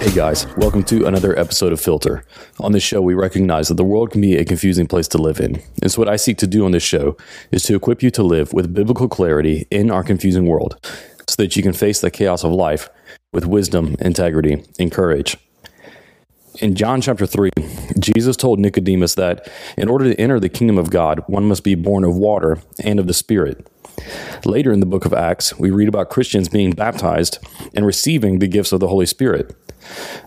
Hey guys, welcome to another episode of Filter. On this show, we recognize that the world can be a confusing place to live in. And so, what I seek to do on this show is to equip you to live with biblical clarity in our confusing world so that you can face the chaos of life with wisdom, integrity, and courage. In John chapter 3, Jesus told Nicodemus that in order to enter the kingdom of God, one must be born of water and of the Spirit. Later in the book of Acts, we read about Christians being baptized and receiving the gifts of the Holy Spirit.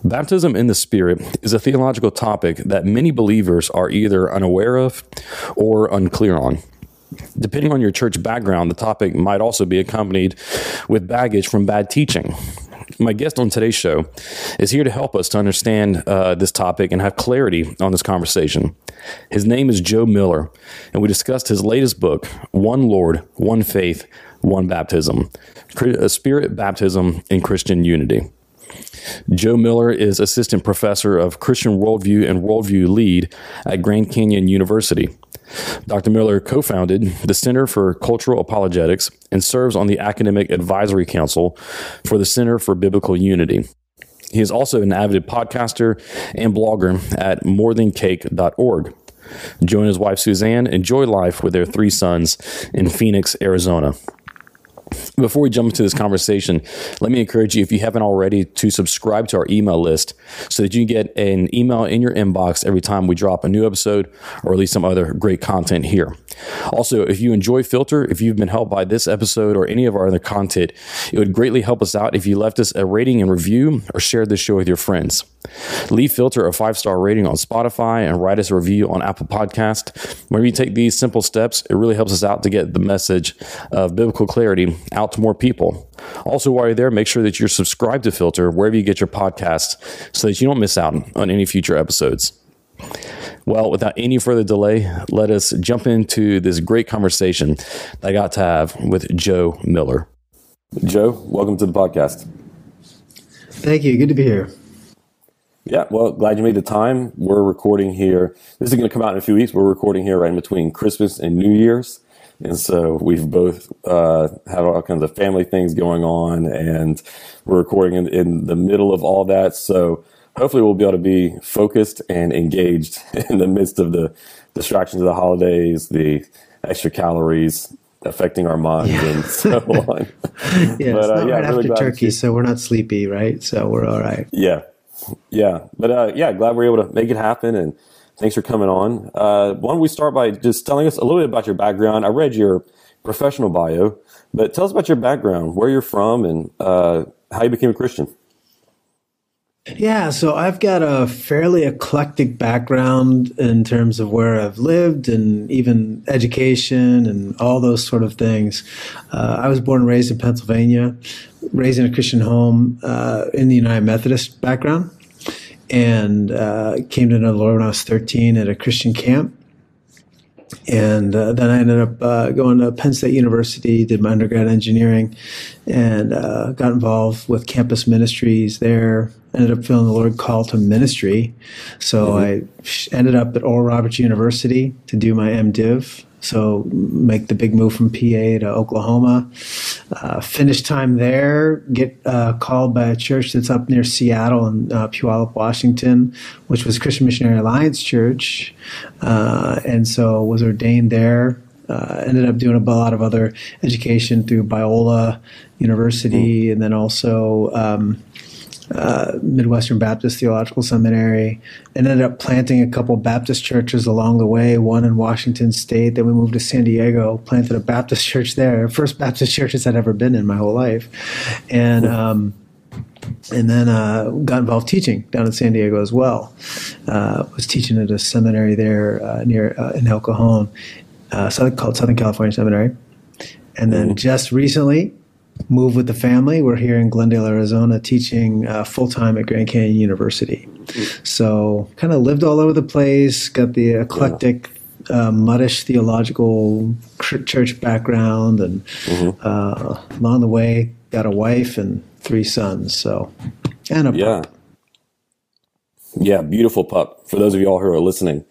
Baptism in the Spirit is a theological topic that many believers are either unaware of or unclear on. Depending on your church background, the topic might also be accompanied with baggage from bad teaching. My guest on today's show is here to help us to understand uh, this topic and have clarity on this conversation. His name is Joe Miller, and we discussed his latest book, One Lord, One Faith, One Baptism, a Spirit Baptism in Christian Unity. Joe Miller is assistant professor of Christian worldview and worldview lead at Grand Canyon University. Dr. Miller co founded the Center for Cultural Apologetics and serves on the Academic Advisory Council for the Center for Biblical Unity. He is also an avid podcaster and blogger at morethancake.org. Joe and his wife Suzanne enjoy life with their three sons in Phoenix, Arizona. Before we jump into this conversation, let me encourage you, if you haven't already, to subscribe to our email list so that you can get an email in your inbox every time we drop a new episode or at least some other great content here. Also, if you enjoy Filter, if you've been helped by this episode or any of our other content, it would greatly help us out if you left us a rating and review or shared this show with your friends. Leave Filter a five star rating on Spotify and write us a review on Apple Podcast. When you take these simple steps, it really helps us out to get the message of biblical clarity out to more people. Also, while you're there, make sure that you're subscribed to Filter wherever you get your podcasts so that you don't miss out on any future episodes. Well, without any further delay, let us jump into this great conversation that I got to have with Joe Miller. Joe, welcome to the podcast. Thank you. Good to be here. Yeah, well, glad you made the time. We're recording here. This is going to come out in a few weeks. We're recording here right in between Christmas and New Year's. And so we've both uh, have all kinds of family things going on, and we're recording in, in the middle of all that. So hopefully, we'll be able to be focused and engaged in the midst of the distractions of the holidays, the extra calories affecting our minds, Yeah. and so on. Yeah, But, it's uh, not yeah, right really after turkey, so we're not sleepy, right? So we're all right. Yeah, yeah, but uh, yeah, glad we're able to make it happen, and thanks for coming on. Uh, why don't we start by just telling us a little bit about your background? I read your professional bio, but tell us about your background, where you're from, and uh, how you became a Christian. Yeah, so I've got a fairly eclectic background in terms of where I've lived and even education and all those sort of things. Uh, I was born and raised in Pennsylvania, raised in a Christian home uh, in the United Methodist background, and uh, came to know the Lord when I was 13 at a Christian camp. And uh, then I ended up uh, going to Penn State University, did my undergrad engineering, and uh, got involved with campus ministries there. Ended up feeling the Lord call to ministry. So I ended up at Oral Roberts University to do my MDiv. So make the big move from PA to Oklahoma. Uh, finish time there, get uh, called by a church that's up near Seattle in uh, Puyallup, Washington, which was Christian Missionary Alliance Church, uh, and so was ordained there. Uh, ended up doing a lot of other education through Biola University, and then also um, uh, Midwestern Baptist Theological Seminary, and ended up planting a couple Baptist churches along the way. One in Washington State. Then we moved to San Diego, planted a Baptist church there. First Baptist churches I'd ever been in my whole life, and. Um, and then uh, got involved teaching down in San Diego as well. Uh, was teaching at a seminary there uh, near uh, in El Cajon, uh, called Southern California Seminary. And then just recently moved with the family. We're here in Glendale, Arizona, teaching uh, full time at Grand Canyon University. So kind of lived all over the place. Got the eclectic. Uh, muddish theological church background, and uh, along the way, got a wife and three sons. So, and a Yeah. Yeah, beautiful pup. For those of y'all who are listening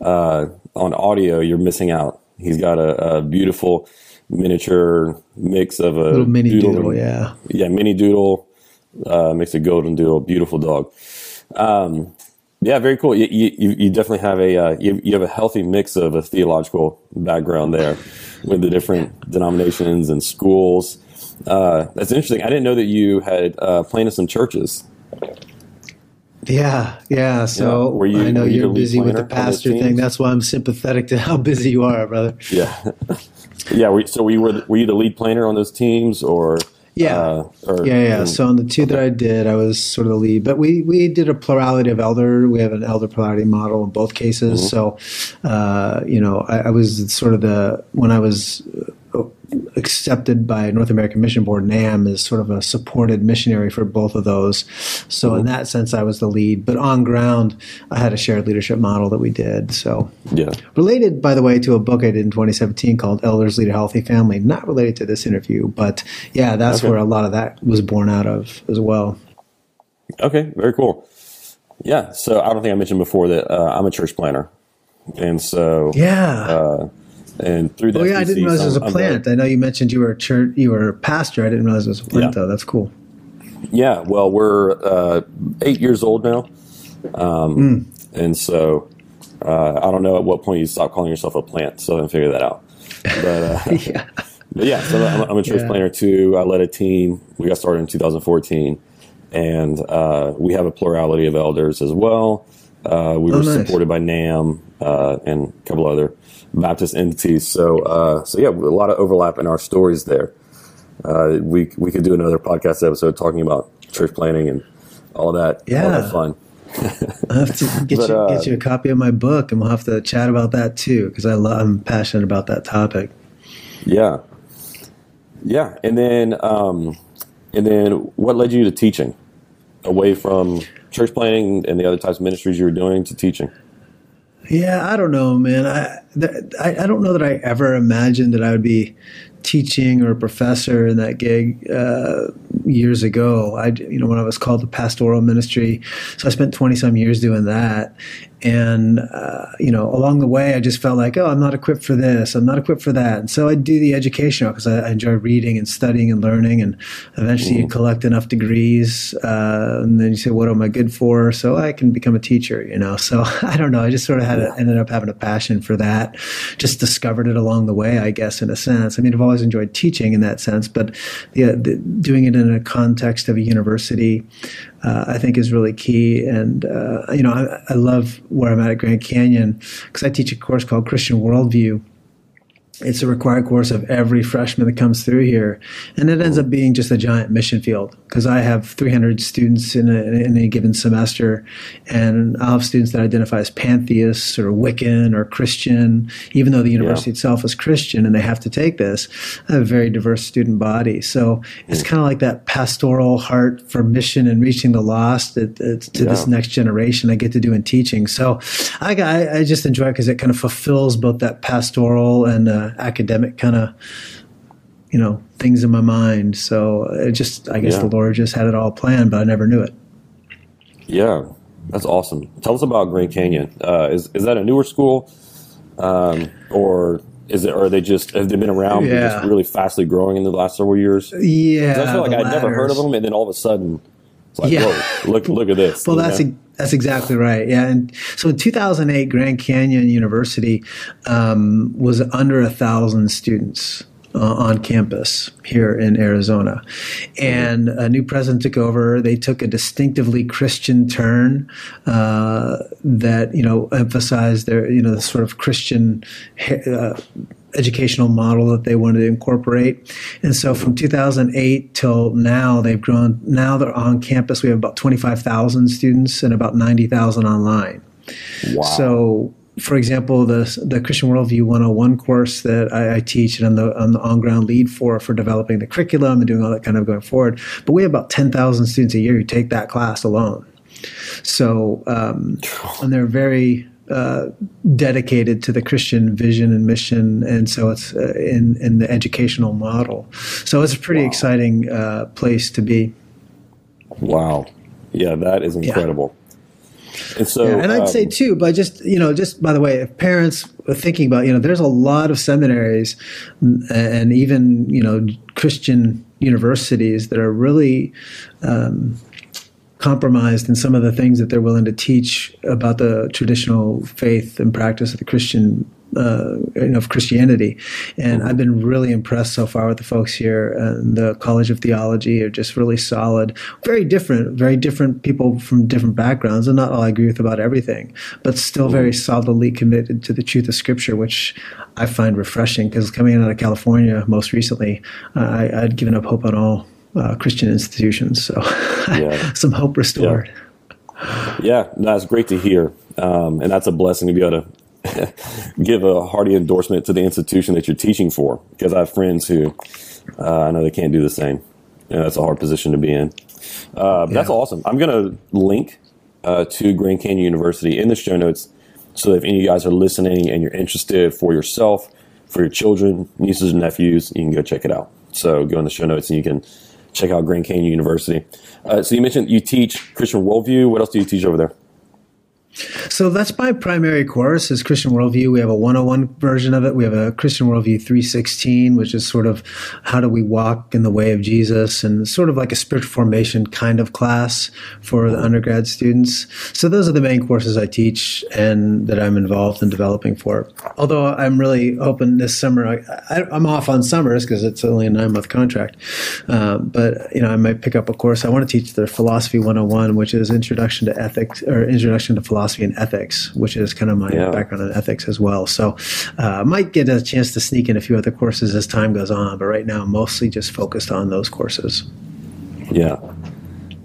uh, on audio, you're missing out. He's got a, a beautiful miniature mix of a Little mini doodle doodle, yeah. yeah, mini doodle, uh, mix of golden doodle, beautiful dog. Um, yeah, very cool. You, you, you definitely have a uh, you, you have a healthy mix of a theological background there with the different denominations and schools. Uh, that's interesting. I didn't know that you had uh, planted some churches. Yeah, yeah. So Yeah. You- I know you you're busy with the planter on those pastor thing. That's why I'm sympathetic to how busy you are, brother. Yeah, yeah. Were, so were you were, were you the lead planter on those teams, or Yeah. uh, or, Yeah, yeah. So on the two that I did, I was sort of the lead, but we we did a plurality of elder. We have an elder plurality model in both cases. So, uh, you know, I, I was sort of the when I was accepted by North American Mission Board NAM as sort of a supported missionary for both of those. So in that sense, I was the lead. But on ground, I had a shared leadership model that we did. So yeah, related, by the way, to a book I did in 2017 called Elders Lead a Healthy Family. Not related to this interview, but yeah, that's Okay. where a lot of that was born out of as well. Okay, very cool. Yeah, so I don't think I mentioned before that uh, I'm a church planter, and so Yeah. uh, and through that, oh yeah, I didn't realize it was a plant. I know you mentioned you were a church, you were a pastor. I didn't realize it was a plant Yeah. though. That's cool. yeah, well, we're uh, eight years old now, um, Hmm. and so uh, I don't know at what point you stop calling yourself a plant. So I haven't figured that out. But uh, yeah. But yeah, so I'm, I'm a church Yeah. planter too. I led a team. We got started in 2014, and uh, we have a plurality of elders as well. Uh, we Oh, were nice. supported by NAM uh, and a couple other Baptist entities. So, uh, so yeah, a lot of overlap in our stories there. Uh, we we could do another podcast episode talking about church planting and all that. all Yeah. that fun. I have to get But, you uh, get you a copy of my book, and we'll have to chat about that too because I love, I'm passionate about that topic. Yeah, yeah, and then um, and then what led you to teaching, away from church planting and the other types of ministries you were doing to teaching? Yeah, I don't know, man. I, I I don't know that I ever imagined that I would be teaching or a professor in that gig uh, years ago. I, you know, when I was called to pastoral ministry, so I spent twenty some years doing that, and uh, you know, along the way, I just felt like, oh, I'm not equipped for this, I'm not equipped for that, and so I do the educational because I, I enjoy reading and studying and learning, and eventually you collect enough degrees, uh, and then you say, what am I good for? So I can become a teacher, you know. So I don't know. I just sort of had a, ended up having a passion for that. Just discovered it along the way, I guess, in a sense. I mean, I've always enjoyed teaching in that sense, but yeah, the, doing it in a context of a university, uh, I think is really key. And uh, you know, I, I love where I'm at at Grand Canyon because I teach a course called Christian Worldview it's a required course of every freshman that comes through here. And it ends up being just a giant mission field because i have 300 students in a, in a given semester. And i'll have students that identify as pantheists or wiccan or christian. Even though the university Yeah. itself is christian and they have to take this i have a very diverse student body. So it's kind of like that pastoral heart for mission and reaching the lost it, it, to this next generation i get to do in teaching. So i, I, I just enjoy it because it kind of fulfills both that pastoral and uh, academic kind of you know things in my mind so it just i guess Yeah. the lord just had it all planned but i never knew it Yeah, that's awesome. Tell us about Grand Canyon. Uh, is is that a newer school, um, or is it? Or are they just have they been around? Yeah. just really fastly growing in the last several years. yeah I feel like I'd never heard of them, and then all of a sudden, it's like, Yeah. whoa, look look at this. Well, that's know? e- that's exactly right. Yeah, and so in 2008, Grand Canyon University um, was under a thousand students uh, on campus here in Arizona, and a new president took over. They took a distinctively Christian turn uh, that you know emphasized their you know the sort of Christian. Uh, educational model that they wanted to incorporate. And so from 2008 till now, they've grown. Now they're on campus. We have about 25,000 students and about 90,000 online. wow. So, for example, the the Christian Worldview 101 course that I, I teach and I'm the, I'm the on ground lead for for developing the curriculum and doing all that kind of going forward. But we have about 10,000 students a year who take that class alone. So, um, and they're very uh, dedicated to the Christian vision and mission, and so it's uh, in in the educational model. So it's a pretty Wow. exciting uh, place to be. wow, yeah, that is incredible. And so, Yeah, and I'd um, say too, by just you know, just by the way, if parents are thinking about, you know, there's a lot of seminaries and even you know Christian universities that are really um, compromised in some of the things that they're willing to teach about the traditional faith and practice of the Christian. Uh, you know, of Christianity, and I've been really impressed so far with the folks here. And the College of Theology are just really solid, very different, very different people from different backgrounds, and not all I agree with about everything, but still very solidly committed to the truth of Scripture, which I find refreshing. Because coming out of California most recently, uh, I, I'd given up hope on all uh, Christian institutions, so Yeah. some hope restored. Yeah, that's great to hear, um, and that's a blessing to be able to give a hearty endorsement to the institution that you're teaching for. Because I have friends who uh, I know they can't do the same. You know, that's a hard position to be in. Uh, but That's Yeah. awesome. I'm going to link uh, to Grand Canyon University in the show notes, so if any of you guys are listening and you're interested for yourself, for your children, nieces and nephews, you can go check it out. So go in the show notes and you can check out Grand Canyon University. Uh, so you mentioned you teach Christian worldview. What else do you teach over there? So that's my primary course is Christian Worldview. We have a 101 version of it. We have a Christian Worldview 316, which is sort of how do we walk in the way of Jesus and sort of like a spiritual formation kind of class for the undergrad students. So those are the main courses I teach and that I'm involved in developing for. Although I'm really hoping this summer, I, I'm off on summers because it's only a nine month contract. Um, but, you know, I might pick up a course. I want to teach the Philosophy 101, which is Introduction to Ethics or Introduction to Philosophy and Ethics, which is kind of my Yeah. background in ethics as well. So uh, I might get a chance to sneak in a few other courses as time goes on, but right now I'm mostly just focused on those courses. Yeah.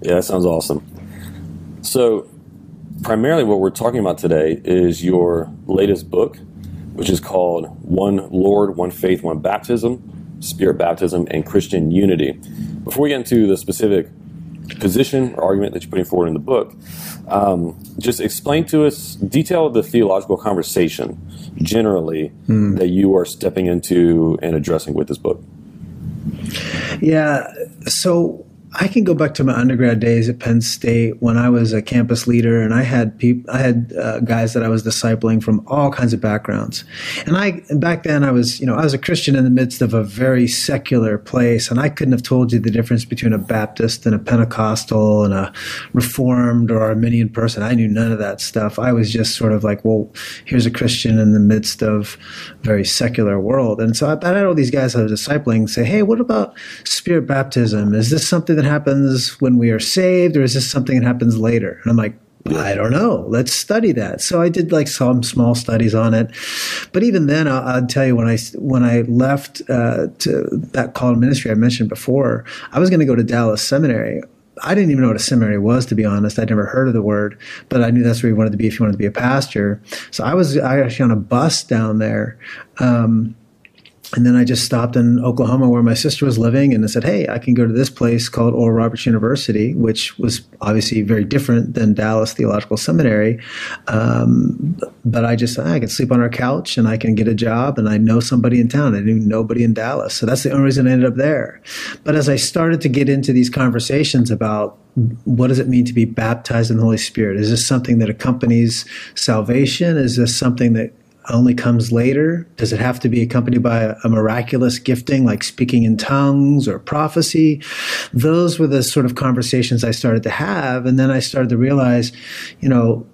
Yeah, that sounds awesome. So, primarily what we're talking about today is your latest book, which is called One Lord, One Faith, One Baptism, Spirit Baptism, and Christian Unity. Before we get into the specific position or argument that you're putting forward in the book, um, just explain to us, detail the theological conversation generally that you are stepping into and addressing with this book. Yeah. So I can go back to my undergrad days at Penn State when I was a campus leader, and I had people, I had uh, guys that I was discipling from all kinds of backgrounds. And I back then I was, you know, I was a Christian in the midst of a very secular place, and I couldn't have told you the difference between a Baptist and a Pentecostal and a Reformed or Arminian person. I knew none of that stuff. I was just sort of like, well, here's a Christian in the midst of a very secular world, and so I, I had all these guys I was discipling say, hey, what about spirit baptism? Is this something that happens when we are saved, or is this something that happens later? And I'm like, I don't know. Let's study that. So I did like some small studies on it, but even then, I'll, I'll tell you when I when I left uh, to that call to ministry I mentioned before, I was going to go to Dallas Seminary. I didn't even know what a seminary was, to be honest. I'd never heard of the word, but I knew that's where you wanted to be if you wanted to be a pastor. So I was actually on a bus down there. Um, and then I just stopped in Oklahoma where my sister was living and I said, Hey, I can go to this place called Oral Roberts University, which was obviously very different than Dallas Theological Seminary. Um, but I just, I can sleep on our couch and I can get a job and I know somebody in town. I knew nobody in Dallas. So that's the only reason I ended up there. But as I started to get into these conversations about what does it mean to be baptized in the Holy Spirit? Is this something that accompanies salvation? Is this something that only comes later? Does it have to be accompanied by a, a, miraculous gifting like speaking in tongues or prophecy? Those were the sort of conversations I started to have. And then I started to realize, you know,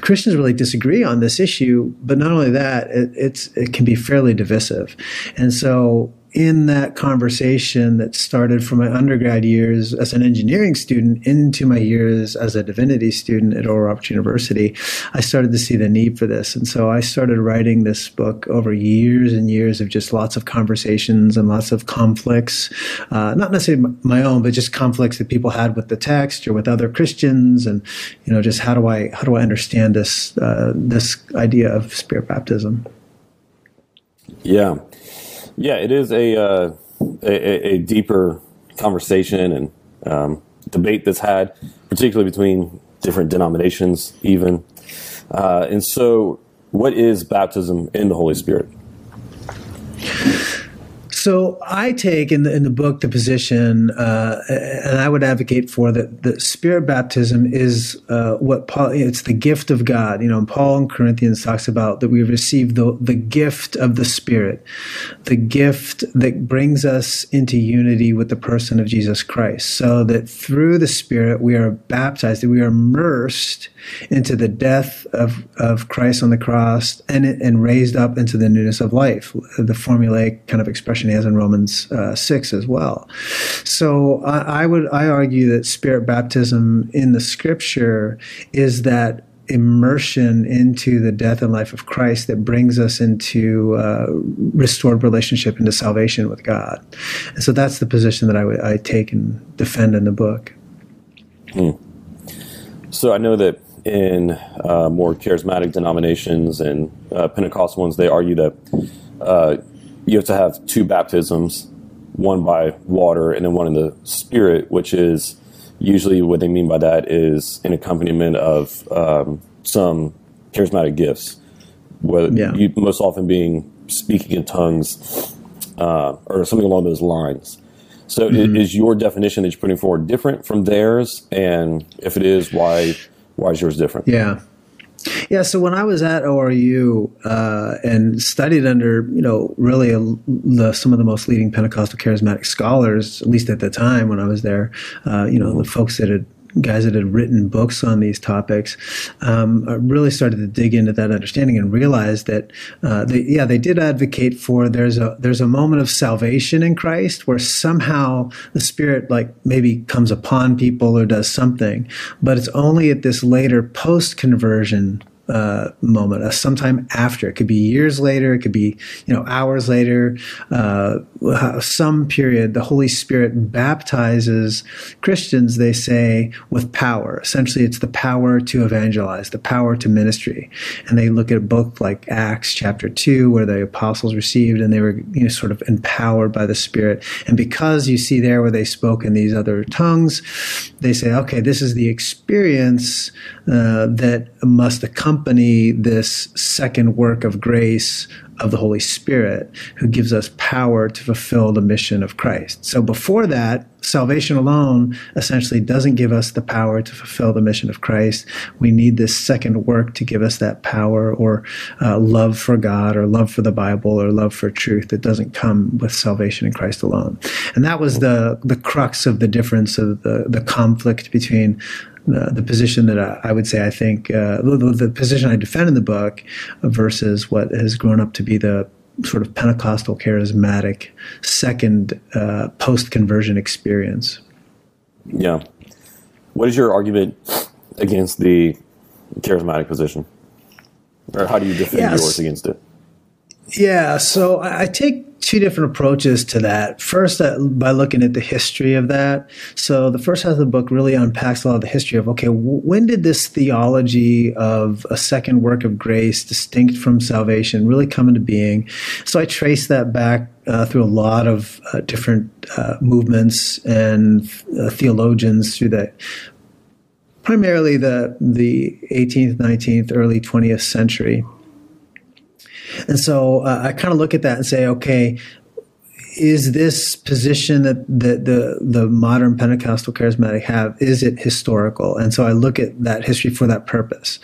Christians really disagree on this issue. But not only that, it, it's, it can be fairly divisive. And so in that conversation that started from my undergrad years as an engineering student into my years as a divinity student at Oral Roberts University, I started to see the need for this. And so I started writing this book over years and years of just lots of conversations and lots of conflicts, uh, not necessarily my own, but just conflicts that people had with the text or with other Christians. And, you know, just how do I, how do I understand this, uh, this idea of spirit baptism? Yeah. Yeah, it is a, uh, a, a deeper conversation and um, debate that's had, particularly between different denominations, even. Uh, and so, what is baptism in the Holy Spirit? So I take in the in the book the position, uh, and I would advocate for that. The Spirit baptism is uh, what Paul. It's the gift of God. You know, Paul in Corinthians talks about that we receive the the gift of the Spirit, the gift that brings us into unity with the person of Jesus Christ. So that through the Spirit we are baptized, that we are immersed into the death of of Christ on the cross, and and raised up into the newness of life. The formulaic kind of expression has in Romans uh, six as well. So I, I would I argue that spirit baptism in the Scripture is that immersion into the death and life of Christ that brings us into uh, restored relationship into salvation with God. And so that's the position that I, w- I take and defend in the book. Hmm. So I know that in uh, more charismatic denominations and uh, Pentecostal ones, they argue that uh, you have to have two baptisms, one by water and then one in the Spirit, which is usually what they mean by that is an accompaniment of um, some charismatic gifts, whether yeah. you, most often being speaking in tongues uh, or something along those lines. So, mm-hmm. is your definition that you're putting forward different from theirs? And if it is, why why is yours different? Yeah. Yeah, so when I was at ORU uh, and studied under, you know, really a, the, some of the most leading Pentecostal charismatic scholars, at least at the time when I was there, uh, you know, the folks that had guys that had written books on these topics, um, really started to dig into that understanding and realized that, uh, they, yeah, they did advocate for there's a there's a moment of salvation in Christ where somehow the Spirit like maybe comes upon people or does something, but it's only at this later post conversion uh, moment, uh, sometime after. It could be years later, it could be you know hours later, uh, some period. The Holy Spirit baptizes Christians. They say with power. Essentially, it's the power to evangelize, the power to ministry. And they look at a book like Acts chapter two, where the apostles received and they were you know sort of empowered by the Spirit. And because you see there where they spoke in these other tongues, they say, okay, this is the experience uh, that must accompany this second work of grace of the Holy Spirit, who gives us power to fulfill the mission of Christ. So before that, salvation alone essentially doesn't give us the power to fulfill the mission of Christ. We need this second work to give us that power or uh, love for God or love for the Bible or love for truth that doesn't come with salvation in Christ alone. And that was the, the crux of the difference of the, the conflict between the, the position that I, I, would say I think uh, the, the, position I defend in the book versus what has grown up to be the sort of Pentecostal charismatic second uh, post conversion experience. Yeah. What is your argument against the charismatic position? Or how do you defend yes. yours against it? Yeah, so I take two different approaches to that. First, uh, by looking at the history of that. So the first half of the book really unpacks a lot of the history of okay, when did this theology of a second work of grace, distinct from salvation, really come into being? So I trace that back uh, through a lot of uh, different uh, movements and uh, theologians through that primarily the the 18th, 19th, early 20th century. And so uh, I kind of look at that and say, okay, is this position that the, the, the modern Pentecostal charismatic have, is it historical? And so I look at that history for that purpose.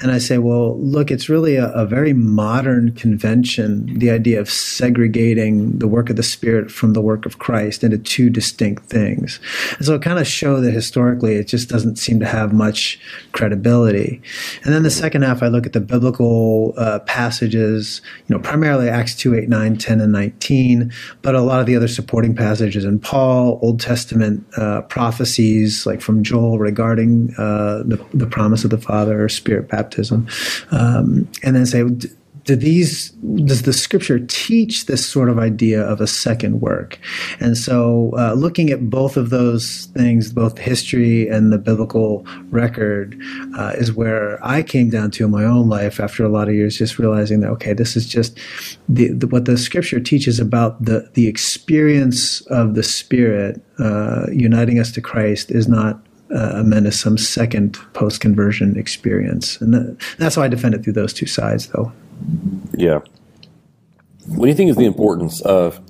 And I say, well, look, it's really a, a very modern convention, the idea of segregating the work of the Spirit from the work of Christ into two distinct things. And so it kind of show that historically it just doesn't seem to have much credibility. And then the second half, I look at the biblical uh, passages, you know, primarily Acts 2, 8, 9, 10, and 19, but a lot of the other supporting passages in Paul, Old Testament uh, prophecies like from Joel regarding uh, the, the promise of the Father, or Spirit baptism, um, and then say, do these does the scripture teach this sort of idea of a second work and so uh, looking at both of those things both history and the biblical record uh, is where i came down to in my own life after a lot of years just realizing that okay this is just the, the what the scripture teaches about the the experience of the spirit uh, uniting us to christ is not uh, as some second post conversion experience. And that, that's how I defend it through those two sides, though. Yeah. What do you think is the importance of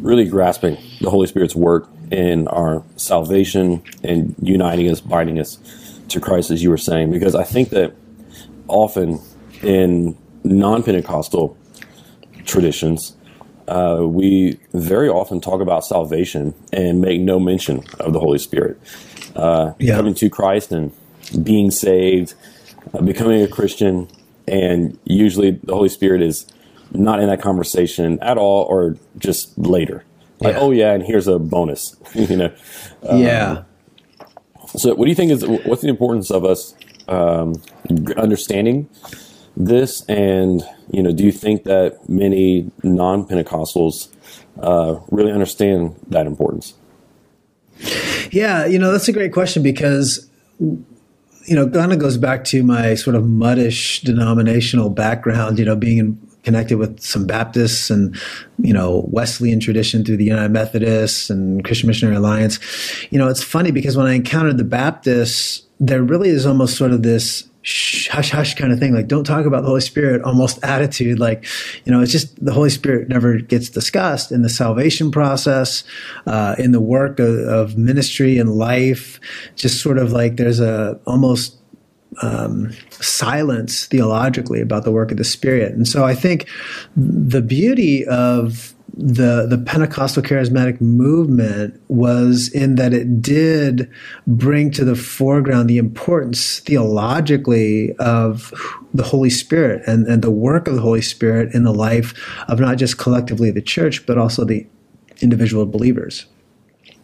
really grasping the Holy Spirit's work in our salvation and uniting us, binding us to Christ, as you were saying, because I think that often in non Pentecostal traditions, uh, we very often talk about salvation and make no mention of the Holy Spirit. Uh, Yeah. Coming to Christ and being saved, uh, becoming a Christian, and usually the Holy Spirit is not in that conversation at all, or just later. Like, Yeah. oh yeah, and here's a bonus. you know. yeah. So, what do you think is what's the importance of us um, understanding this? And you know, do you think that many non-Pentecostals uh, really understand that importance? Yeah, you know, that's a great question because, you know, kind of goes back to my sort of muddish denominational background, you know, being in, connected with some Baptists and, you know, Wesleyan tradition through the United Methodists and Christian Missionary Alliance. You know, it's funny because when I encountered the Baptists, there really is almost sort of this hush hush kind of thing. Like don't talk about the holy spirit almost attitude. Like you know it's just the holy spirit never gets discussed in the salvation process uh, in the work of, of ministry and life. Just sort of like there's a almost um, silence theologically about the work of the Spirit. And so I think the beauty of the the Pentecostal charismatic movement was in that it did bring to the foreground the importance theologically of the Holy Spirit and, and the work of the Holy Spirit in the life of not just collectively the church, but also the individual believers.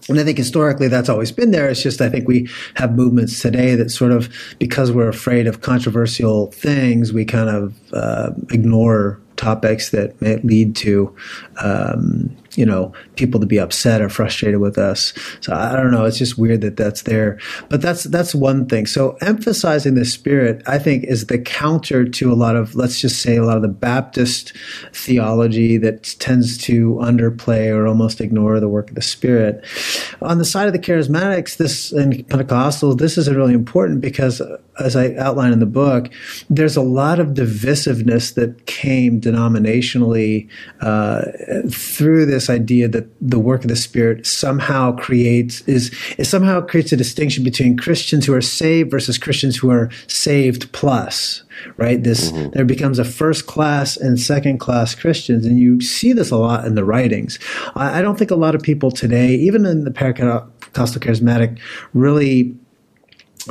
And I think historically that's always been there. It's just I think we have movements today that sort of, because we're afraid of controversial things, we kind of uh, ignore topics that may lead to, um, you know, people to be upset or frustrated with us. So I don't know. It's just weird that that's there. But that's that's one thing. So emphasizing the Spirit, I think, is the counter to a lot of, let's just say, a lot of the Baptist theology that tends to underplay or almost ignore the work of the Spirit. On the side of the charismatics, this and Pentecostals, this is really important because, as I outline in the book, there's a lot of divisiveness that came denominationally uh, through this idea that the work of the Spirit somehow creates is, is somehow creates a distinction between Christians who are saved versus Christians who are saved plus. Right, this mm-hmm. there becomes a first class and second class Christians, and you see this a lot in the writings. I, I don't think a lot of people today, even in the Pentecostal charismatic, really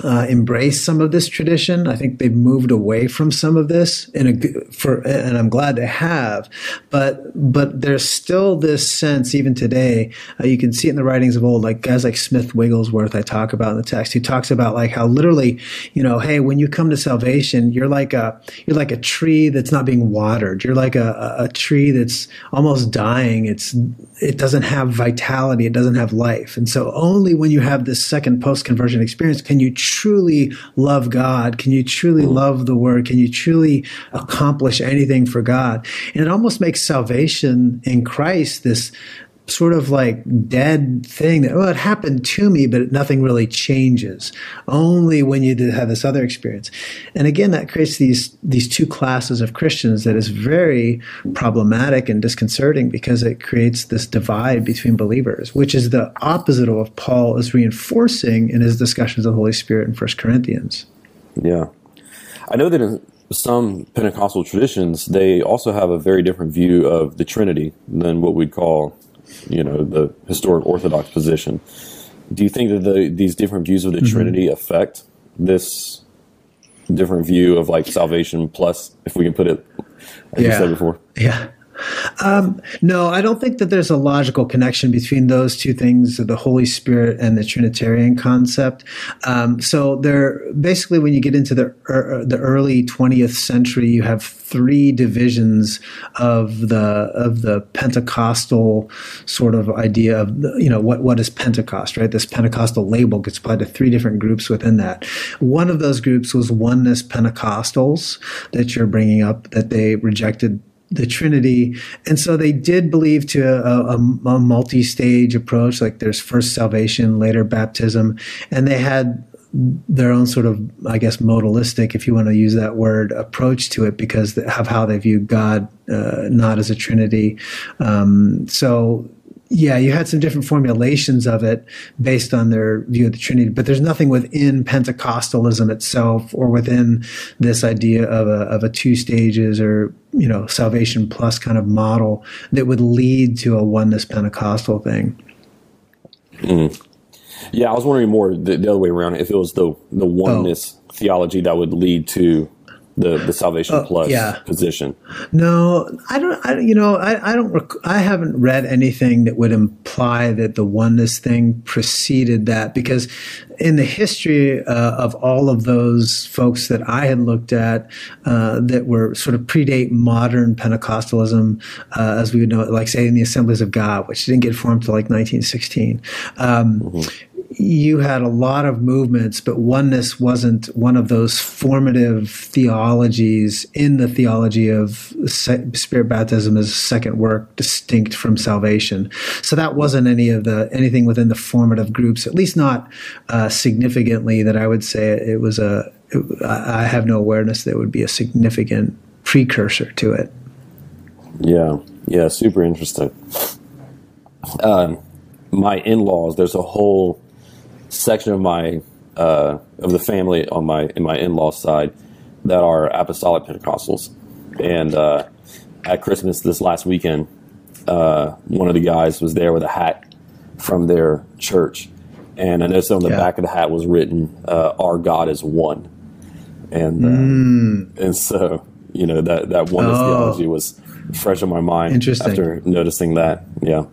uh, embrace some of this tradition. I think they've moved away from some of this a for, and I'm glad they have. But but there's still this sense even today. Uh, you can see it in the writings of old, like guys like Smith Wigglesworth. I talk about in the text. He talks about like how literally, you know, hey, when you come to salvation, you're like a you're like a tree that's not being watered. You're like a a tree that's almost dying. It's it doesn't have vitality. It doesn't have life. And so only when you have this second post conversion experience can you truly love God? Can you truly mm. love the word? Can you truly accomplish anything for God? And it almost makes salvation in Christ this sort of like dead thing that, oh, it happened to me, but nothing really changes. Only when you have this other experience. And again, that creates these, these two classes of Christians that is very problematic and disconcerting because it creates this divide between believers, which is the opposite of what Paul is reinforcing in his discussions of the Holy Spirit in 1 Corinthians. Yeah, I know that in some Pentecostal traditions, they also have a very different view of the Trinity than what we'd call, you know, the historic Orthodox position. Do you think that the, these different views of the mm-hmm. Trinity affect this different view of like salvation plus, if we can put it, as you said before? Yeah. Um, no, I don't think that there's a logical connection between those two things, the Holy Spirit and the Trinitarian concept. Um, so there, basically, when you get into the er, the early 20th century, you have three divisions of the of the Pentecostal sort of idea of you know what what is Pentecost, right? This Pentecostal label gets applied to three different groups within that. One of those groups was oneness Pentecostals that you're bringing up that they rejected the Trinity. And so they did believe to a, a, a multi stage approach, like there's first salvation, later baptism. And they had their own sort of, I guess, modalistic, if you want to use that word, approach to it because of how they view God, uh, not as a Trinity. Um, so yeah, you had some different formulations of it based on their view of the Trinity, but there's nothing within Pentecostalism itself or within this idea of a, of a two stages or, you know, salvation plus kind of model that would lead to a oneness Pentecostal thing. Mm. Yeah, I was wondering more the, the other way around. If it was the the oh. oneness theology that would lead to the the salvation plus yeah. position. No, I don't. I, you know, I, I don't. Rec- I haven't read anything that would imply that the oneness thing preceded that, because in the history uh, of all of those folks that I had looked at uh, that were sort of predate modern Pentecostalism, uh, as we would know it, like say in the Assemblies of God, which didn't get formed until like 1916. Um, you had a lot of movements, but oneness wasn't one of those formative theologies in the theology of spirit baptism as a second work distinct from salvation. So that wasn't any of the anything within the formative groups, at least not uh, significantly. That I would say it was a. It, I have no awareness that would be a significant precursor to it. Yeah, yeah, super interesting. Um, my in laws, there's a whole section of my uh, of the family on my in my in law side that are apostolic Pentecostals, and uh, at Christmas this last weekend, uh, one of the guys was there with a hat from their church, and I noticed on the Yeah. back of the hat was written, uh, "Our God is one," and uh, Mm. and so you know that that oneness Oh. theology was fresh in my mind Interesting. after noticing that. Yeah.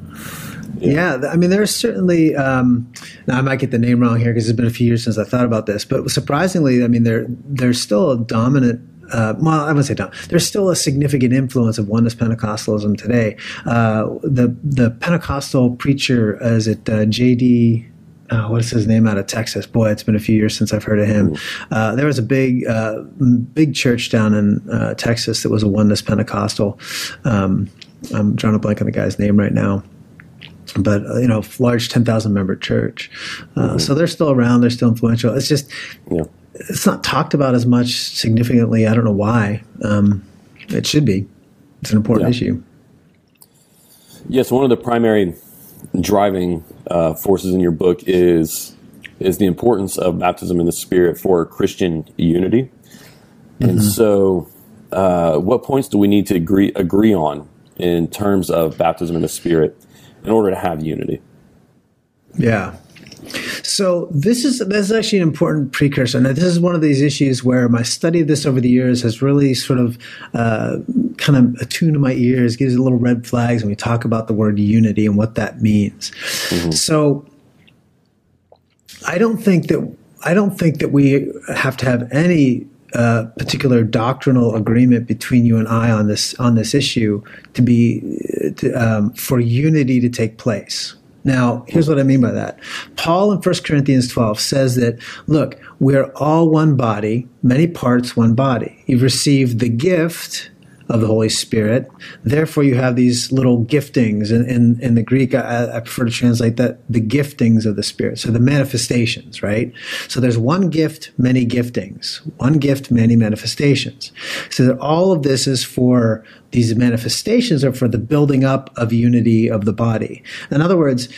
Yeah, th- I mean, there's certainly. Um, now, I might get the name wrong here because it's been a few years since I thought about this, but surprisingly, I mean, there there's still a dominant. Uh, well, I wouldn't say dominant. There's still a significant influence of oneness Pentecostalism today. Uh, the the Pentecostal preacher, is it uh, J.D. Uh, what is his name out of Texas? Boy, it's been a few years since I've heard of him. Uh, there was a big, uh, big church down in uh, Texas that was a oneness Pentecostal. Um, I'm drawing a blank on the guy's name right now but uh, you know, large ten thousand member church. Uh, So they're still around. They're still influential. It's just Yeah. it's not talked about as much significantly. I don't know why. Um, it should be. It's an important Yeah. issue. Yes, one of the primary driving uh, forces in your book is is the importance of baptism in the Spirit for Christian unity. And so, uh, what points do we need to agree agree on in terms of baptism in the Spirit in order to have unity? Yeah. So this is this is actually an important precursor. and this is one of these issues where my study of this over the years has really sort of uh, kind of attuned to my ears, gives it little red flags when we talk about the word unity and what that means. So I don't think that I don't think that we have to have any uh, particular doctrinal agreement between you and I on this on this issue to be to, um, for unity to take place. Now, here's what I mean by that. Paul in 1 Corinthians 12 says that, look, we're all one body, many parts, one body. You've received the gift of the Holy Spirit. Therefore, you have these little giftings. In, in, in the Greek, I, I prefer to translate that the giftings of the Spirit. So the manifestations, right? So there's one gift, many giftings. One gift, many manifestations. So that all of this is for these manifestations are for the building up of unity of the body. In other words,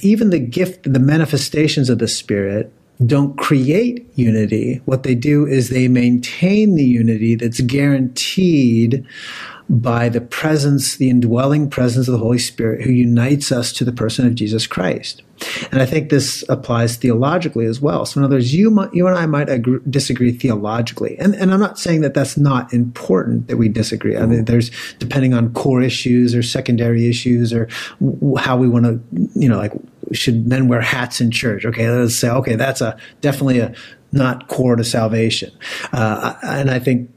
even the gift, the manifestations of the Spirit don't create unity. What they do is they maintain the unity that's guaranteed by the presence, the indwelling presence of the Holy Spirit who unites us to the person of Jesus Christ. And I think this applies theologically as well. So, in other words, you, you and I might agree, disagree theologically. And, and I'm not saying that that's not important that we disagree. I mean, there's depending on core issues or secondary issues or how we want to, you know, like, should men wear hats in church? Okay, let's say, okay, that's a definitely a not core to salvation. Uh, and I think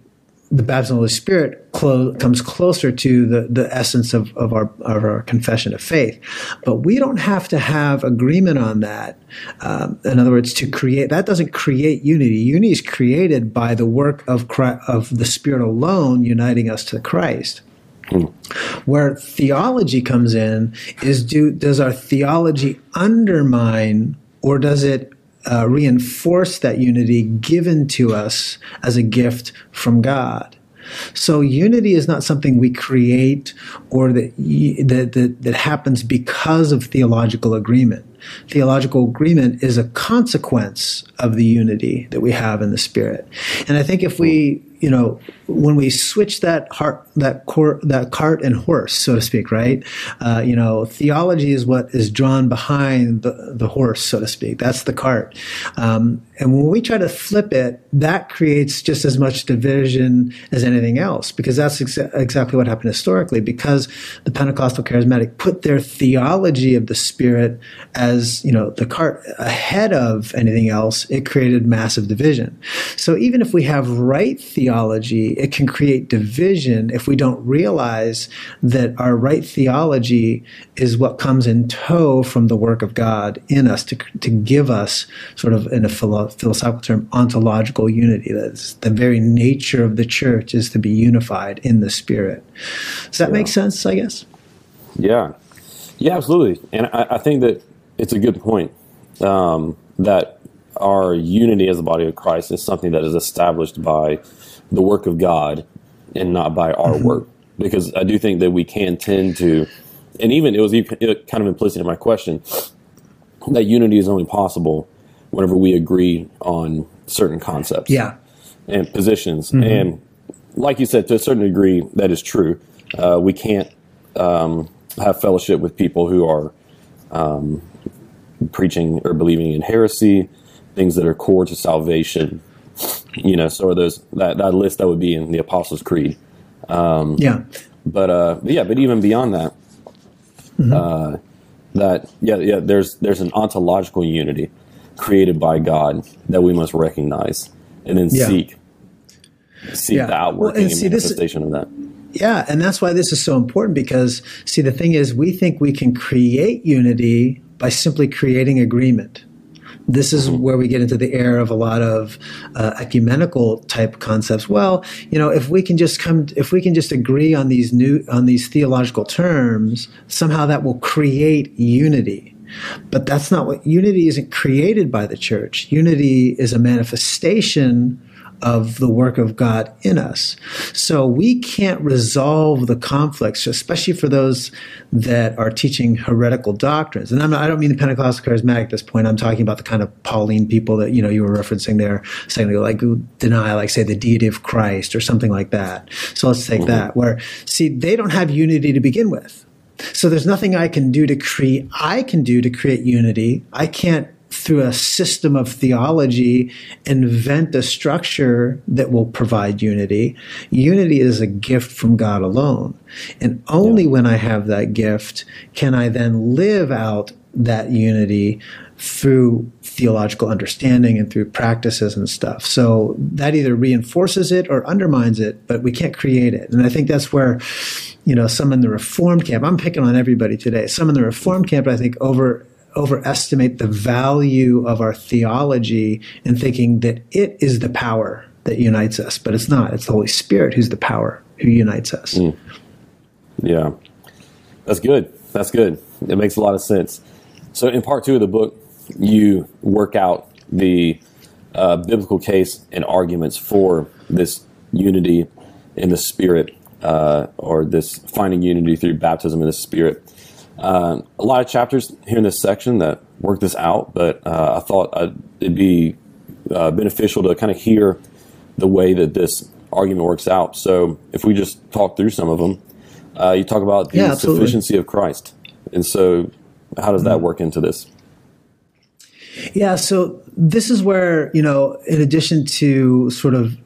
the baptism of the Holy Spirit clo- comes closer to the, the essence of, of, our, of our confession of faith. But we don't have to have agreement on that. Um, in other words, to create, that doesn't create unity. Unity is created by the work of, Christ, of the Spirit alone uniting us to Christ. Where theology comes in is do, does our theology undermine or does it uh, reinforce that unity given to us as a gift from God. So unity is not something we create or that, that, that, that happens because of theological agreement. Theological agreement is a consequence of the unity that we have in the Spirit. And I think if we you know, when we switch that heart, that that cart and horse, so to speak, right? Uh, you know, theology is what is drawn behind the, the horse, so to speak. That's the cart. Um, and when we try to flip it, that creates just as much division as anything else, because that's exa- exactly what happened historically. Because the Pentecostal charismatic put their theology of the Spirit as, you know, the cart ahead of anything else, it created massive division. So even if we have right theology, theology, it can create division if we don't realize that our right theology is what comes in tow from the work of God in us to, to give us, sort of in a philo- philosophical term, ontological unity. That's the very nature of the church is to be unified in the Spirit. Does that yeah. make sense, I guess? Yeah. Yeah, absolutely. And I, I think that it's a good point um, that our unity as the body of Christ is something that is established by the work of God and not by our mm-hmm. work. Because I do think that we can tend to, and even it was kind of implicit in my question, that unity is only possible whenever we agree on certain concepts. Yeah. And positions. Mm-hmm. And like you said, to a certain degree, that is true. Uh, we can't um, have fellowship with people who are um, preaching or believing in heresy, things that are core to salvation, you know, so are those that, that list that would be in the Apostles' Creed. Um, yeah. But uh, yeah, but even beyond that, mm-hmm. uh, that yeah, yeah, there's there's an ontological unity created by God that we must recognize and then yeah. seek seek yeah. the outworking well, and, see, manifestation this, of that. Yeah, and that's why this is so important because see the thing is we think we can create unity by simply creating agreement. This is where we get into the air of a lot of uh, ecumenical type concepts. Well, you know, if we can just come, if we can just agree on these new on these theological terms, somehow that will create unity. But that's not what unity isn't created by the church. Unity is a manifestation of the work of God in us. So we can't resolve the conflicts, especially for those that are teaching heretical doctrines. And not, i don't mean the Pentecostal charismatic at this point. I'm talking about the kind of Pauline people that you know you were referencing there, saying like deny, like say the deity of Christ or something like that. So let's take mm-hmm. that. Where see they don't have unity to begin with. So there's nothing I can do to create. I can do to create unity. I can't through a system of theology, invent a structure that will provide unity. Unity is a gift from God alone. And only yeah. when I have that gift can I then live out that unity through theological understanding and through practices and stuff. So that either reinforces it or undermines it, but we can't create it. And I think that's where, you know, some in the reformed camp, I'm picking on everybody today, some in the reformed camp, I think over overestimate the value of our theology in thinking that it is the power that unites us, but it's not. It's the Holy Spirit who's the power who unites us. Mm. Yeah, that's good. That's good. It makes a lot of sense. So, in part two of the book, you work out the uh, biblical case and arguments for this unity in the Spirit, uh, or this finding unity through baptism in the Spirit. Uh, a lot of chapters here in this section that work this out, but uh, I thought I'd, it'd be uh, beneficial to kind of hear the way that this argument works out. So if we just talk through some of them, uh, you talk about the yeah, sufficiency of Christ. And so how does that work into this? Yeah, so this is where, you know, in addition to sort of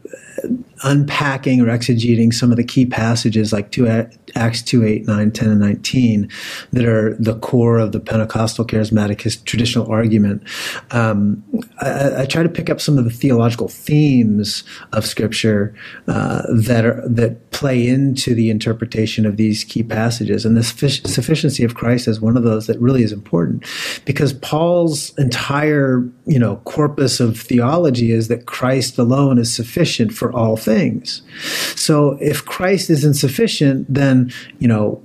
unpacking or exegeting some of the key passages like two, Acts 2, 8, 9, 10, and 19 that are the core of the Pentecostal charismatic traditional argument. Um, I, I, try to pick up some of the theological themes of Scripture uh, that are that play into the interpretation of these key passages, and the sufficiency of Christ is one of those that really is important because Paul's entire you know corpus of theology is that Christ alone is sufficient for all things. So if Christ isn't sufficient, then, you know,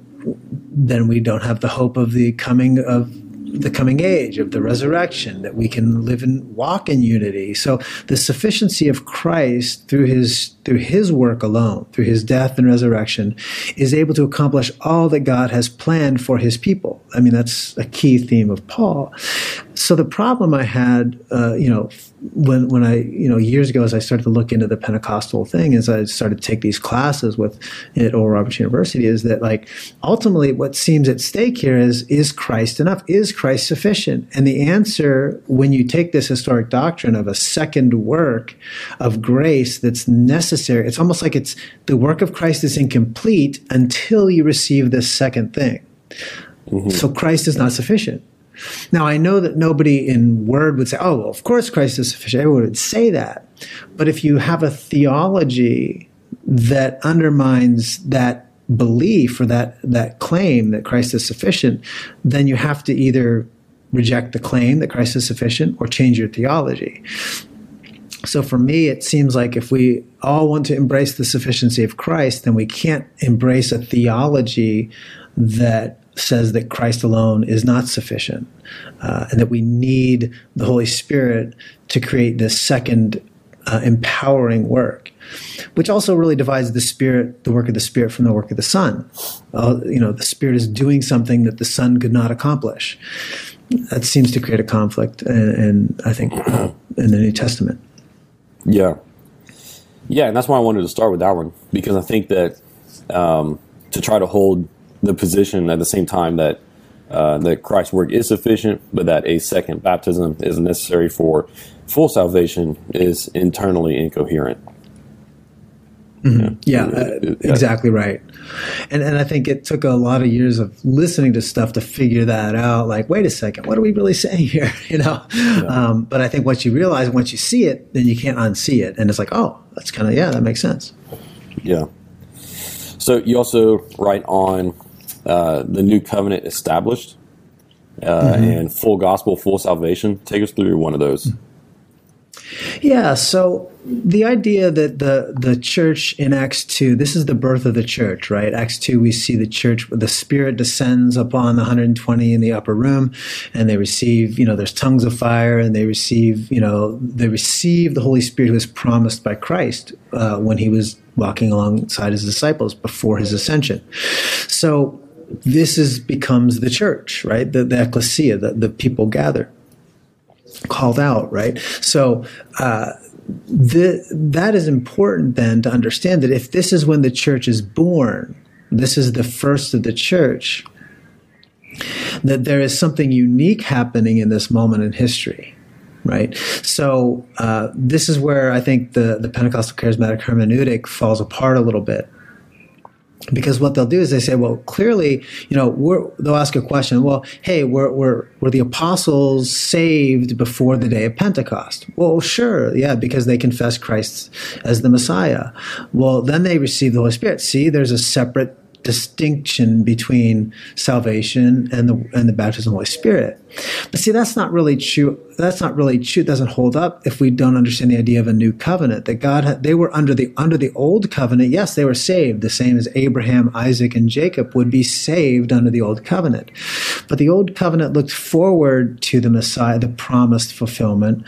then we don't have the hope of the coming of the coming age of the resurrection that we can live and walk in unity so the sufficiency of christ through his through his work alone, through his death and resurrection, is able to accomplish all that God has planned for his people. I mean, that's a key theme of Paul. So the problem I had, uh, you know, when when I you know years ago as I started to look into the Pentecostal thing as I started to take these classes with at Oral Roberts University is that like ultimately what seems at stake here is is Christ enough is Christ sufficient and the answer when you take this historic doctrine of a second work of grace that's necessary it's almost like it's the work of Christ is incomplete until you receive this second thing mm-hmm. so Christ is not sufficient now, I know that nobody in word would say, oh, well, of course Christ is sufficient. Everyone would say that. But if you have a theology that undermines that belief or that, that claim that Christ is sufficient, then you have to either reject the claim that Christ is sufficient or change your theology. So for me, it seems like if we all want to embrace the sufficiency of Christ, then we can't embrace a theology that says that Christ alone is not sufficient uh, and that we need the Holy Spirit to create this second uh, empowering work, which also really divides the Spirit, the work of the Spirit, from the work of the Son. Uh, you know, the Spirit is doing something that the Son could not accomplish. That seems to create a conflict, and, and I think in the New Testament. Yeah, yeah, and that's why I wanted to start with that one because I think that um, to try to hold the position at the same time that uh, that Christ's work is sufficient, but that a second baptism is necessary for full salvation is internally incoherent. Mm-hmm. Yeah, yeah uh, exactly right. And and I think it took a lot of years of listening to stuff to figure that out. Like, wait a second, what are we really saying here? You know. Yeah. Um, but I think once you realize, once you see it, then you can't unsee it, and it's like, oh, that's kind of yeah, that makes sense. Yeah. So you also write on uh, the new covenant established uh, mm-hmm. and full gospel, full salvation. Take us through one of those. Yeah, so the idea that the the church in Acts two, this is the birth of the church, right? Acts two, we see the church, the Spirit descends upon the 120 in the upper room, and they receive, you know, there's tongues of fire, and they receive, you know, they receive the Holy Spirit who was promised by Christ uh, when he was walking alongside his disciples before his ascension. So this is becomes the church, right? The, the ecclesia, the, the people gather, called out, right? So, uh, the, that is important then to understand that if this is when the church is born, this is the first of the church, that there is something unique happening in this moment in history right? So uh, this is where I think the the Pentecostal charismatic hermeneutic falls apart a little bit because what they'll do is they say, well, clearly, you know, they'll ask a question. Well, hey, were, were, were the apostles saved before the day of Pentecost? Well, sure, yeah, because they confessed Christ as the Messiah. Well, then they received the Holy Spirit. See, there's a separate distinction between salvation and the and the baptism of the Holy Spirit. But see, that's not really true. That's not really true. It doesn't hold up if we don't understand the idea of a new covenant. That God, had, they were under the under the old covenant. Yes, they were saved, the same as Abraham, Isaac, and Jacob would be saved under the old covenant. But the old covenant looked forward to the Messiah, the promised fulfillment.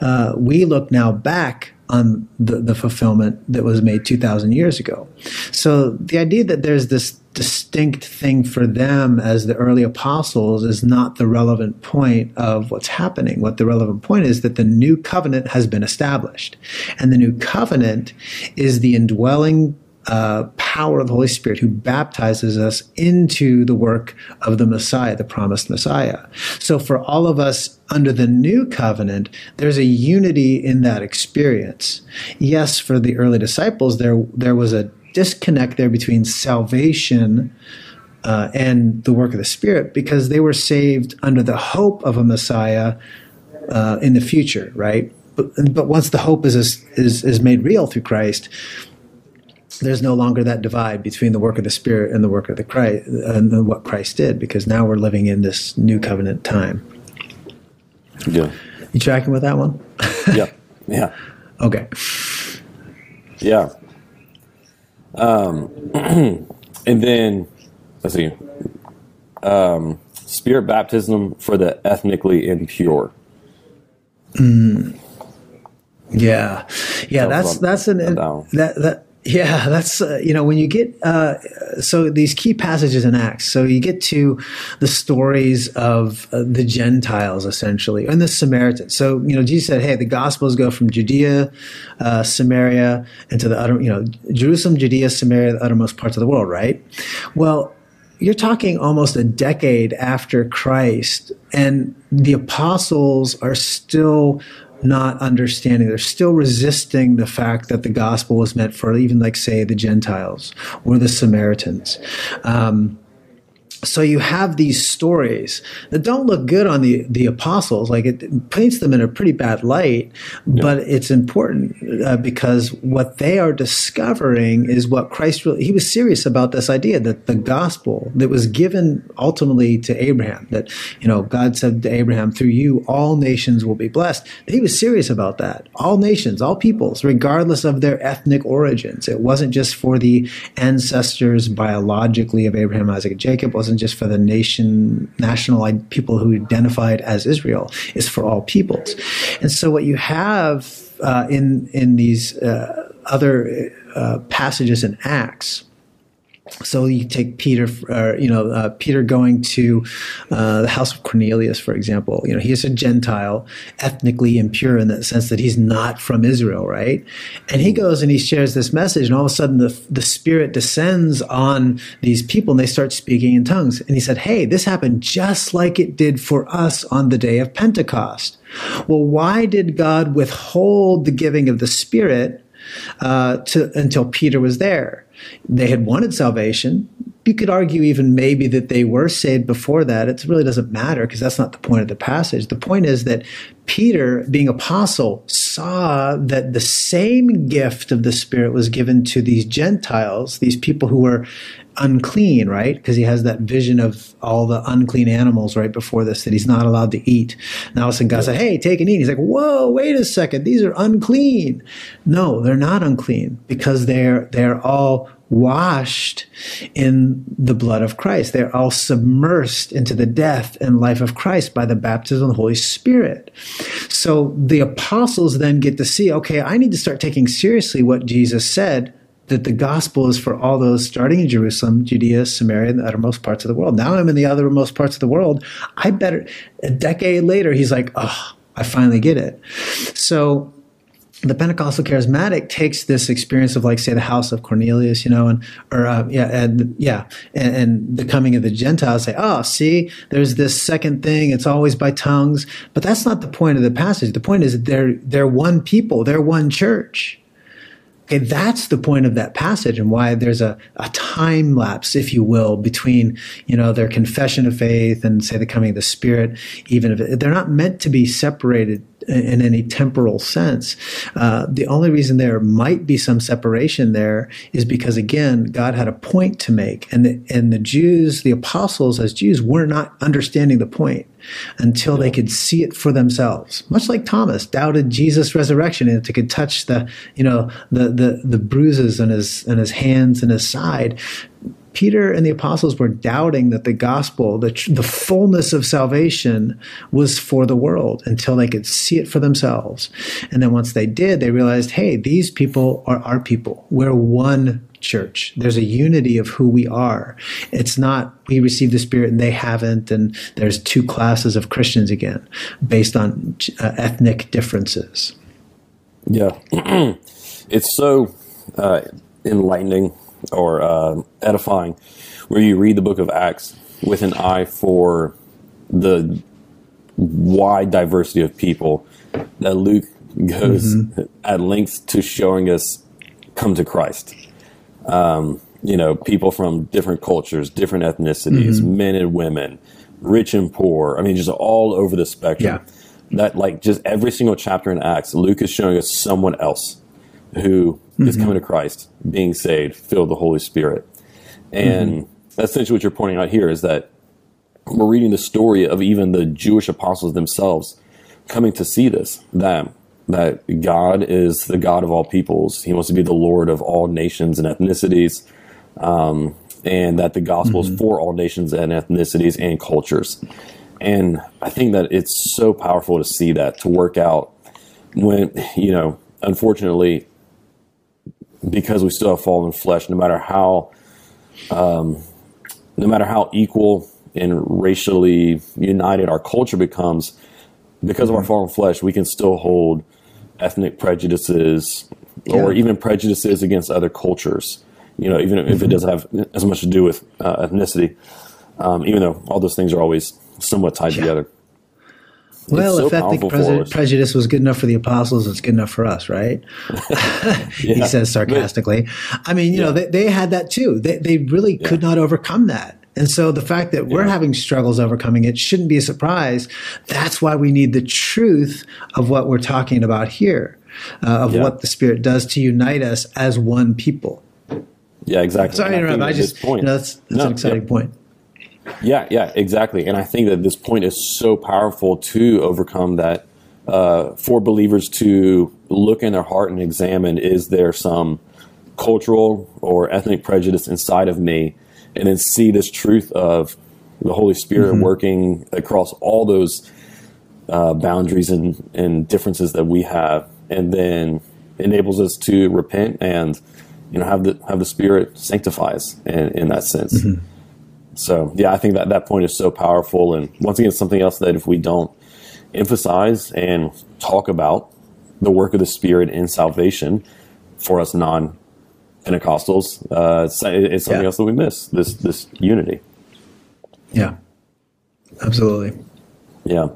Uh, we look now back on the, the fulfillment that was made 2,000 years ago. So the idea that there's this distinct thing for them as the early apostles is not the relevant point of what's happening. What the relevant point is that the new covenant has been established. And the new covenant is the indwelling uh, power of the Holy Spirit who baptizes us into the work of the Messiah, the promised Messiah. So for all of us under the new covenant, there's a unity in that experience. Yes, for the early disciples, there there was a disconnect there between salvation uh, and the work of the Spirit because they were saved under the hope of a Messiah uh, in the future, right? But, but once the hope is, is is made real through Christ, there's no longer that divide between the work of the Spirit and the work of the Christ and what Christ did, because now we're living in this new covenant time. Yeah. You tracking with that one? yeah. Yeah. Okay. Yeah. Um, and then let's see. Um, spirit baptism for the ethnically impure. Mm. Yeah, yeah. That's that's an that that yeah. That's uh, you know when you get uh, so these key passages in Acts. So you get to the stories of uh, the Gentiles essentially and the Samaritans. So you know Jesus said, "Hey, the Gospels go from Judea, uh, Samaria, and to the utter you know Jerusalem, Judea, Samaria, the uttermost parts of the world." Right. Well, you're talking almost a decade after Christ, and the apostles are still not understanding. They're still resisting the fact that the gospel was meant for even, like, say, the Gentiles or the Samaritans. Um, so you have these stories that don't look good on the the apostles. Like it paints them in a pretty bad light but it's important uh, because what they are discovering is what christ really he was serious about this idea that the gospel that was given ultimately to abraham that you know god said to abraham through you all nations will be blessed. He was serious about that. All nations all peoples regardless of their ethnic origins. It wasn't just for the ancestors biologically of abraham isaac and jacob wasn't just for the nation national people who identified as israel it's for all peoples. And so what you have uh, in in these uh, other uh, passages in acts so you take Peter, uh, you know, uh, Peter going to uh, the house of Cornelius, for example. You know, he is a Gentile, ethnically impure in the sense that he's not from Israel, right? And he goes and he shares this message, and all of a sudden the the Spirit descends on these people, and they start speaking in tongues. And he said, "Hey, this happened just like it did for us on the day of Pentecost." Well, why did God withhold the giving of the Spirit uh, to until Peter was there? They had wanted salvation. You could argue even maybe that they were saved before that. It really doesn't matter because that's not the point of the passage. The point is that Peter, being apostle, saw that the same gift of the Spirit was given to these Gentiles, these people who were unclean, right? Because he has that vision of all the unclean animals right before this that he's not allowed to eat. Now all of a sudden God said, Hey, take and eat. He's like, Whoa, wait a second, these are unclean. No, they're not unclean because they're they're all washed in the blood of Christ. They're all submersed into the death and life of Christ by the baptism of the Holy Spirit. So the apostles then get to see, okay, I need to start taking seriously what Jesus said that the gospel is for all those starting in Jerusalem, Judea, Samaria, and the uttermost parts of the world. Now I'm in the uttermost parts of the world. I better, a decade later, he's like, oh, I finally get it. So the Pentecostal charismatic takes this experience of like say the house of Cornelius, you know, and or uh, yeah, and yeah, and, and the coming of the Gentiles. Say, oh, see, there's this second thing. It's always by tongues, but that's not the point of the passage. The point is they're they're one people. They're one church. Okay, that's the point of that passage and why there's a, a time lapse, if you will, between, you know, their confession of faith and say the coming of the Spirit, even if it, they're not meant to be separated in, any temporal sense. Uh, the only reason there might be some separation there is because again, God had a point to make and the, and the Jews, the apostles as Jews were not understanding the point until they could see it for themselves. Much like Thomas doubted Jesus' resurrection and could touch the, you know, the, the, the bruises on his, on his hands and his side. Peter and the apostles were doubting that the gospel, the, the fullness of salvation was for the world until they could see it for themselves. And then once they did, they realized, hey, these people are our people. We're one church. There's a unity of who we are. It's not we received the Spirit and they haven't, and there's two classes of Christians again based on uh, ethnic differences. Yeah, it's so uh, enlightening or uh, edifying where you read the book of Acts with an eye for the wide diversity of people that Luke goes at length to showing us come to Christ. Um, you know, people from different cultures, different ethnicities, men and women, rich and poor. I mean, just all over the spectrum. Yeah. That, like, just every single chapter in Acts, Luke is showing us someone else who is mm-hmm. coming to Christ, being saved, filled with the Holy Spirit. And mm-hmm. that's essentially what you're pointing out here is that we're reading the story of even the Jewish apostles themselves coming to see this that that God is the God of all peoples. He wants to be the Lord of all nations and ethnicities, um, and that the gospel is mm-hmm. for all nations and ethnicities and cultures. And I think that it's so powerful to see that to work out when you know, unfortunately, because we still have fallen flesh, no matter how, um, no matter how equal and racially united our culture becomes, because of our fallen flesh, we can still hold ethnic prejudices or even prejudices against other cultures. You know, even if it doesn't have as much to do with uh, ethnicity, um, even though all those things are always somewhat tied together. Well, so if ethnic powerful for prejud- us. prejudice was good enough for the apostles, it's good enough for us, right? he says sarcastically. I mean, you know, they, they had that too. They, they really could not overcome that. And so the fact that we're Yeah. having struggles overcoming it shouldn't be a surprise. That's why we need the truth of what we're talking about here, uh, of Yeah. what the Spirit does to unite us as one people. Yeah, exactly. Sorry to I interrupt. I just, you know, that's, that's No, an exciting yeah. point. Yeah, yeah, exactly. And I think that this point is so powerful to overcome that uh, for believers to look in their heart and examine is there some cultural or ethnic prejudice inside of me, and then see this truth of the Holy Spirit working across all those uh, boundaries and, and differences that we have, and then enables us to repent and you know have the have the Spirit sanctify us in, in that sense. So yeah, I think that that point is so powerful, and once again, something else that if we don't emphasize and talk about the work of the Spirit in salvation for us non Pentecostals, uh, it's, it's something Yeah. else that we miss this this unity. Yeah, absolutely. Yeah.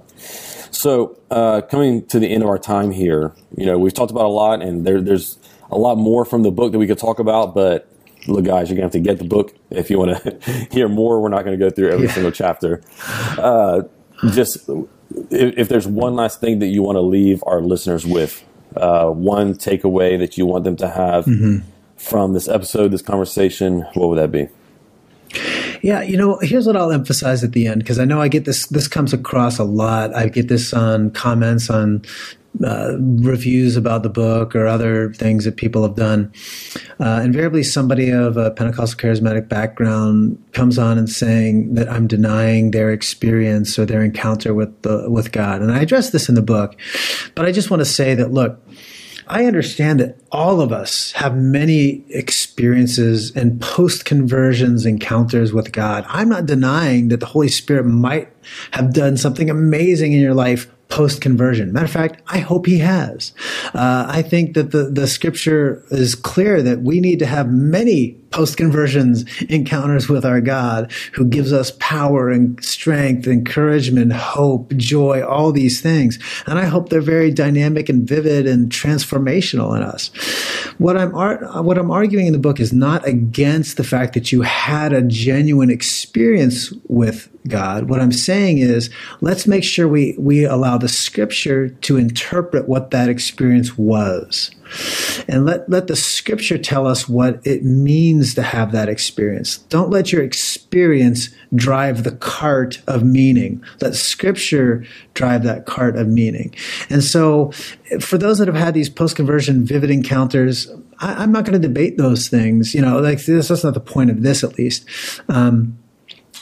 So uh, coming to the end of our time here, you know, we've talked about a lot, and there, there's a lot more from the book that we could talk about. But look, guys, you're gonna have to get the book if you want to hear more. We're not going to go through every Yeah. single chapter. Uh, just if, if there's one last thing that you want to leave our listeners with, uh, one takeaway that you want them to have from this episode, this conversation, what would that be? Yeah, you know, here's what I'll emphasize at the end because I know I get this. This comes across a lot. I get this on comments on uh, reviews about the book or other things that people have done. Uh, invariably, somebody of a Pentecostal charismatic background comes on and saying that I'm denying their experience or their encounter with the with God, and I address this in the book. But I just want to say that look. I understand that all of us have many experiences and post conversions encounters with God. I'm not denying that the Holy Spirit might have done something amazing in your life post conversion. Matter of fact, I hope he has. Uh, I think that the, the scripture is clear that we need to have many post conversions encounters with our God who gives us power and strength, encouragement, hope, joy, all these things. And I hope they're very dynamic and vivid and transformational in us. What I'm ar- what I'm arguing in the book is not against the fact that you had a genuine experience with God. What I'm saying is let's make sure we we allow the scripture to interpret what that experience was. And let, let the scripture tell us what it means to have that experience. Don't let your experience drive the cart of meaning. Let scripture drive that cart of meaning. And so, for those that have had these post conversion vivid encounters, I, I'm not going to debate those things. You know, like this, that's not the point of this, at least. Um,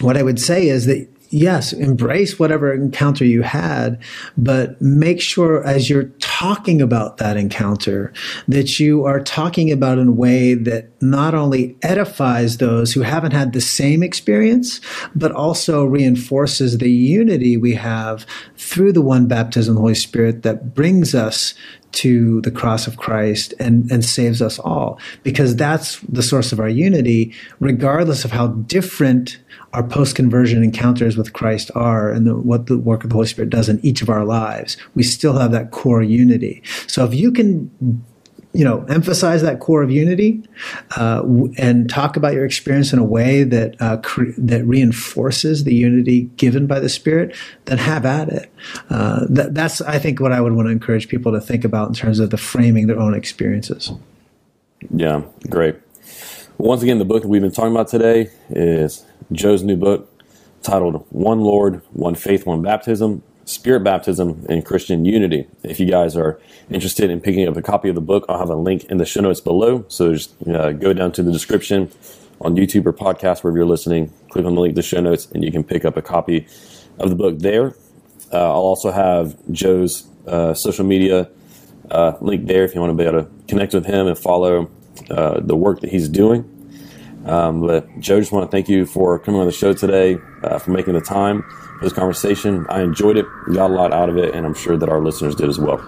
what I would say is that yes, embrace whatever encounter you had, but make sure as you're talking about that encounter that you are talking about in a way that not only edifies those who haven't had the same experience, but also reinforces the unity we have through the one baptism of the Holy Spirit that brings us to the cross of Christ and, and saves us all. Because that's the source of our unity, regardless of how different our post conversion encounters with Christ are and the, what the work of the Holy Spirit does in each of our lives. We still have that core unity. So if you can you know, emphasize that core of unity uh, and talk about your experience in a way that uh, cre- that reinforces the unity given by the Spirit, then have at it. Uh, that, that's, I think, what I would want to encourage people to think about in terms of the framing their own experiences. Yeah, great. Once again, the book that we've been talking about today is Joe's new book titled One Lord, One Faith, One Baptism Spirit Baptism and Christian Unity. If you guys are interested in picking up a copy of the book, I'll have a link in the show notes below. So just uh, go down to the description on YouTube or podcast, wherever you're listening, click on the link to the show notes, and you can pick up a copy of the book there. Uh, I'll also have Joe's uh, social media uh, link there if you want to be able to connect with him and follow uh, the work that he's doing. Um, but Joe, just want to thank you for coming on the show today, uh, for making the time for this conversation. I enjoyed it, got a lot out of it, and I'm sure that our listeners did as well.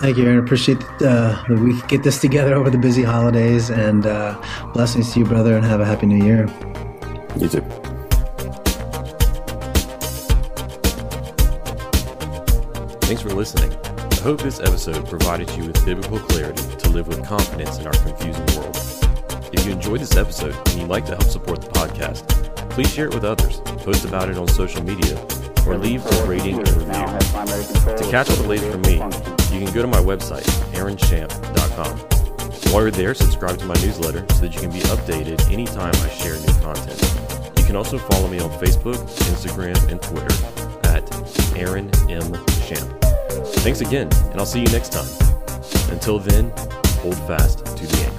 Thank you, Aaron. Appreciate uh, that we get this together over the busy holidays, and uh, blessings to you, brother, and have a happy new year. You too. Thanks for listening. I hope this episode provided you with biblical clarity to live with confidence in our confusing world. If you enjoyed this episode and you'd like to help support the podcast, please share it with others, post about it on social media, or leave a rating and review. To catch all the latest from me, you can go to my website, aaronchamp.com. While you're there, subscribe to my newsletter so that you can be updated anytime I share new content. You can also follow me on Facebook, Instagram, and Twitter at Aaron M. Champ. Thanks again, and I'll see you next time. Until then, hold fast to the aim.